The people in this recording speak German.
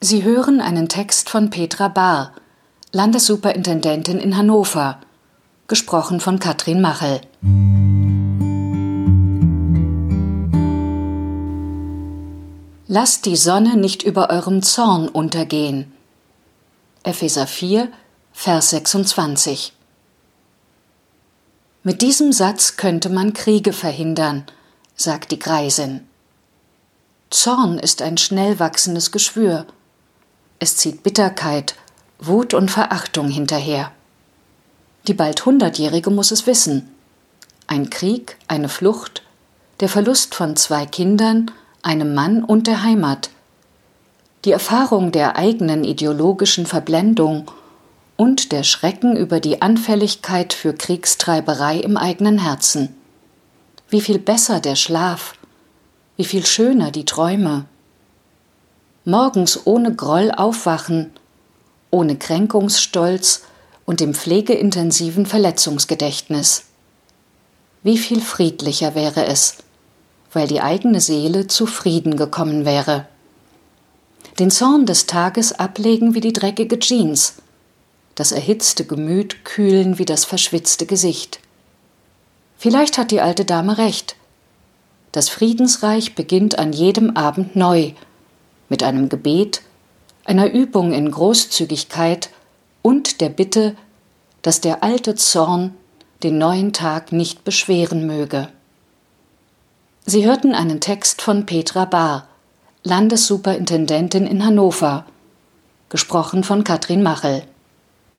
Sie hören einen Text von Petra Bahr, Landessuperintendentin in Hannover, gesprochen von Katrin Machel. Lasst die Sonne nicht über eurem Zorn untergehen. Epheser 4, Vers 26. Mit diesem Satz könnte man Kriege verhindern, sagt die Greisin. Zorn ist ein schnell wachsendes Geschwür. Es zieht Bitterkeit, Wut und Verachtung hinterher. Die bald Hundertjährige muss es wissen. Ein Krieg, eine Flucht, der Verlust von zwei Kindern, einem Mann und der Heimat, die Erfahrung der eigenen ideologischen Verblendung und der Schrecken über die Anfälligkeit für Kriegstreiberei im eigenen Herzen. Wie viel besser der Schlaf, wie viel schöner die Träume. Morgens ohne Groll aufwachen, ohne Kränkungsstolz und im pflegeintensiven Verletzungsgedächtnis. Wie viel friedlicher wäre es, weil die eigene Seele zu Frieden gekommen wäre. Den Zorn des Tages ablegen wie die dreckige Jeans, das erhitzte Gemüt kühlen wie das verschwitzte Gesicht. Vielleicht hat die alte Dame recht. Das Friedensreich beginnt an jedem Abend neu, mit einem Gebet, einer Übung in Großzügigkeit und der Bitte, dass der alte Zorn den neuen Tag nicht beschweren möge. Sie hörten einen Text von Petra Bahr, Landessuperintendentin in Hannover, gesprochen von Katrin Machel.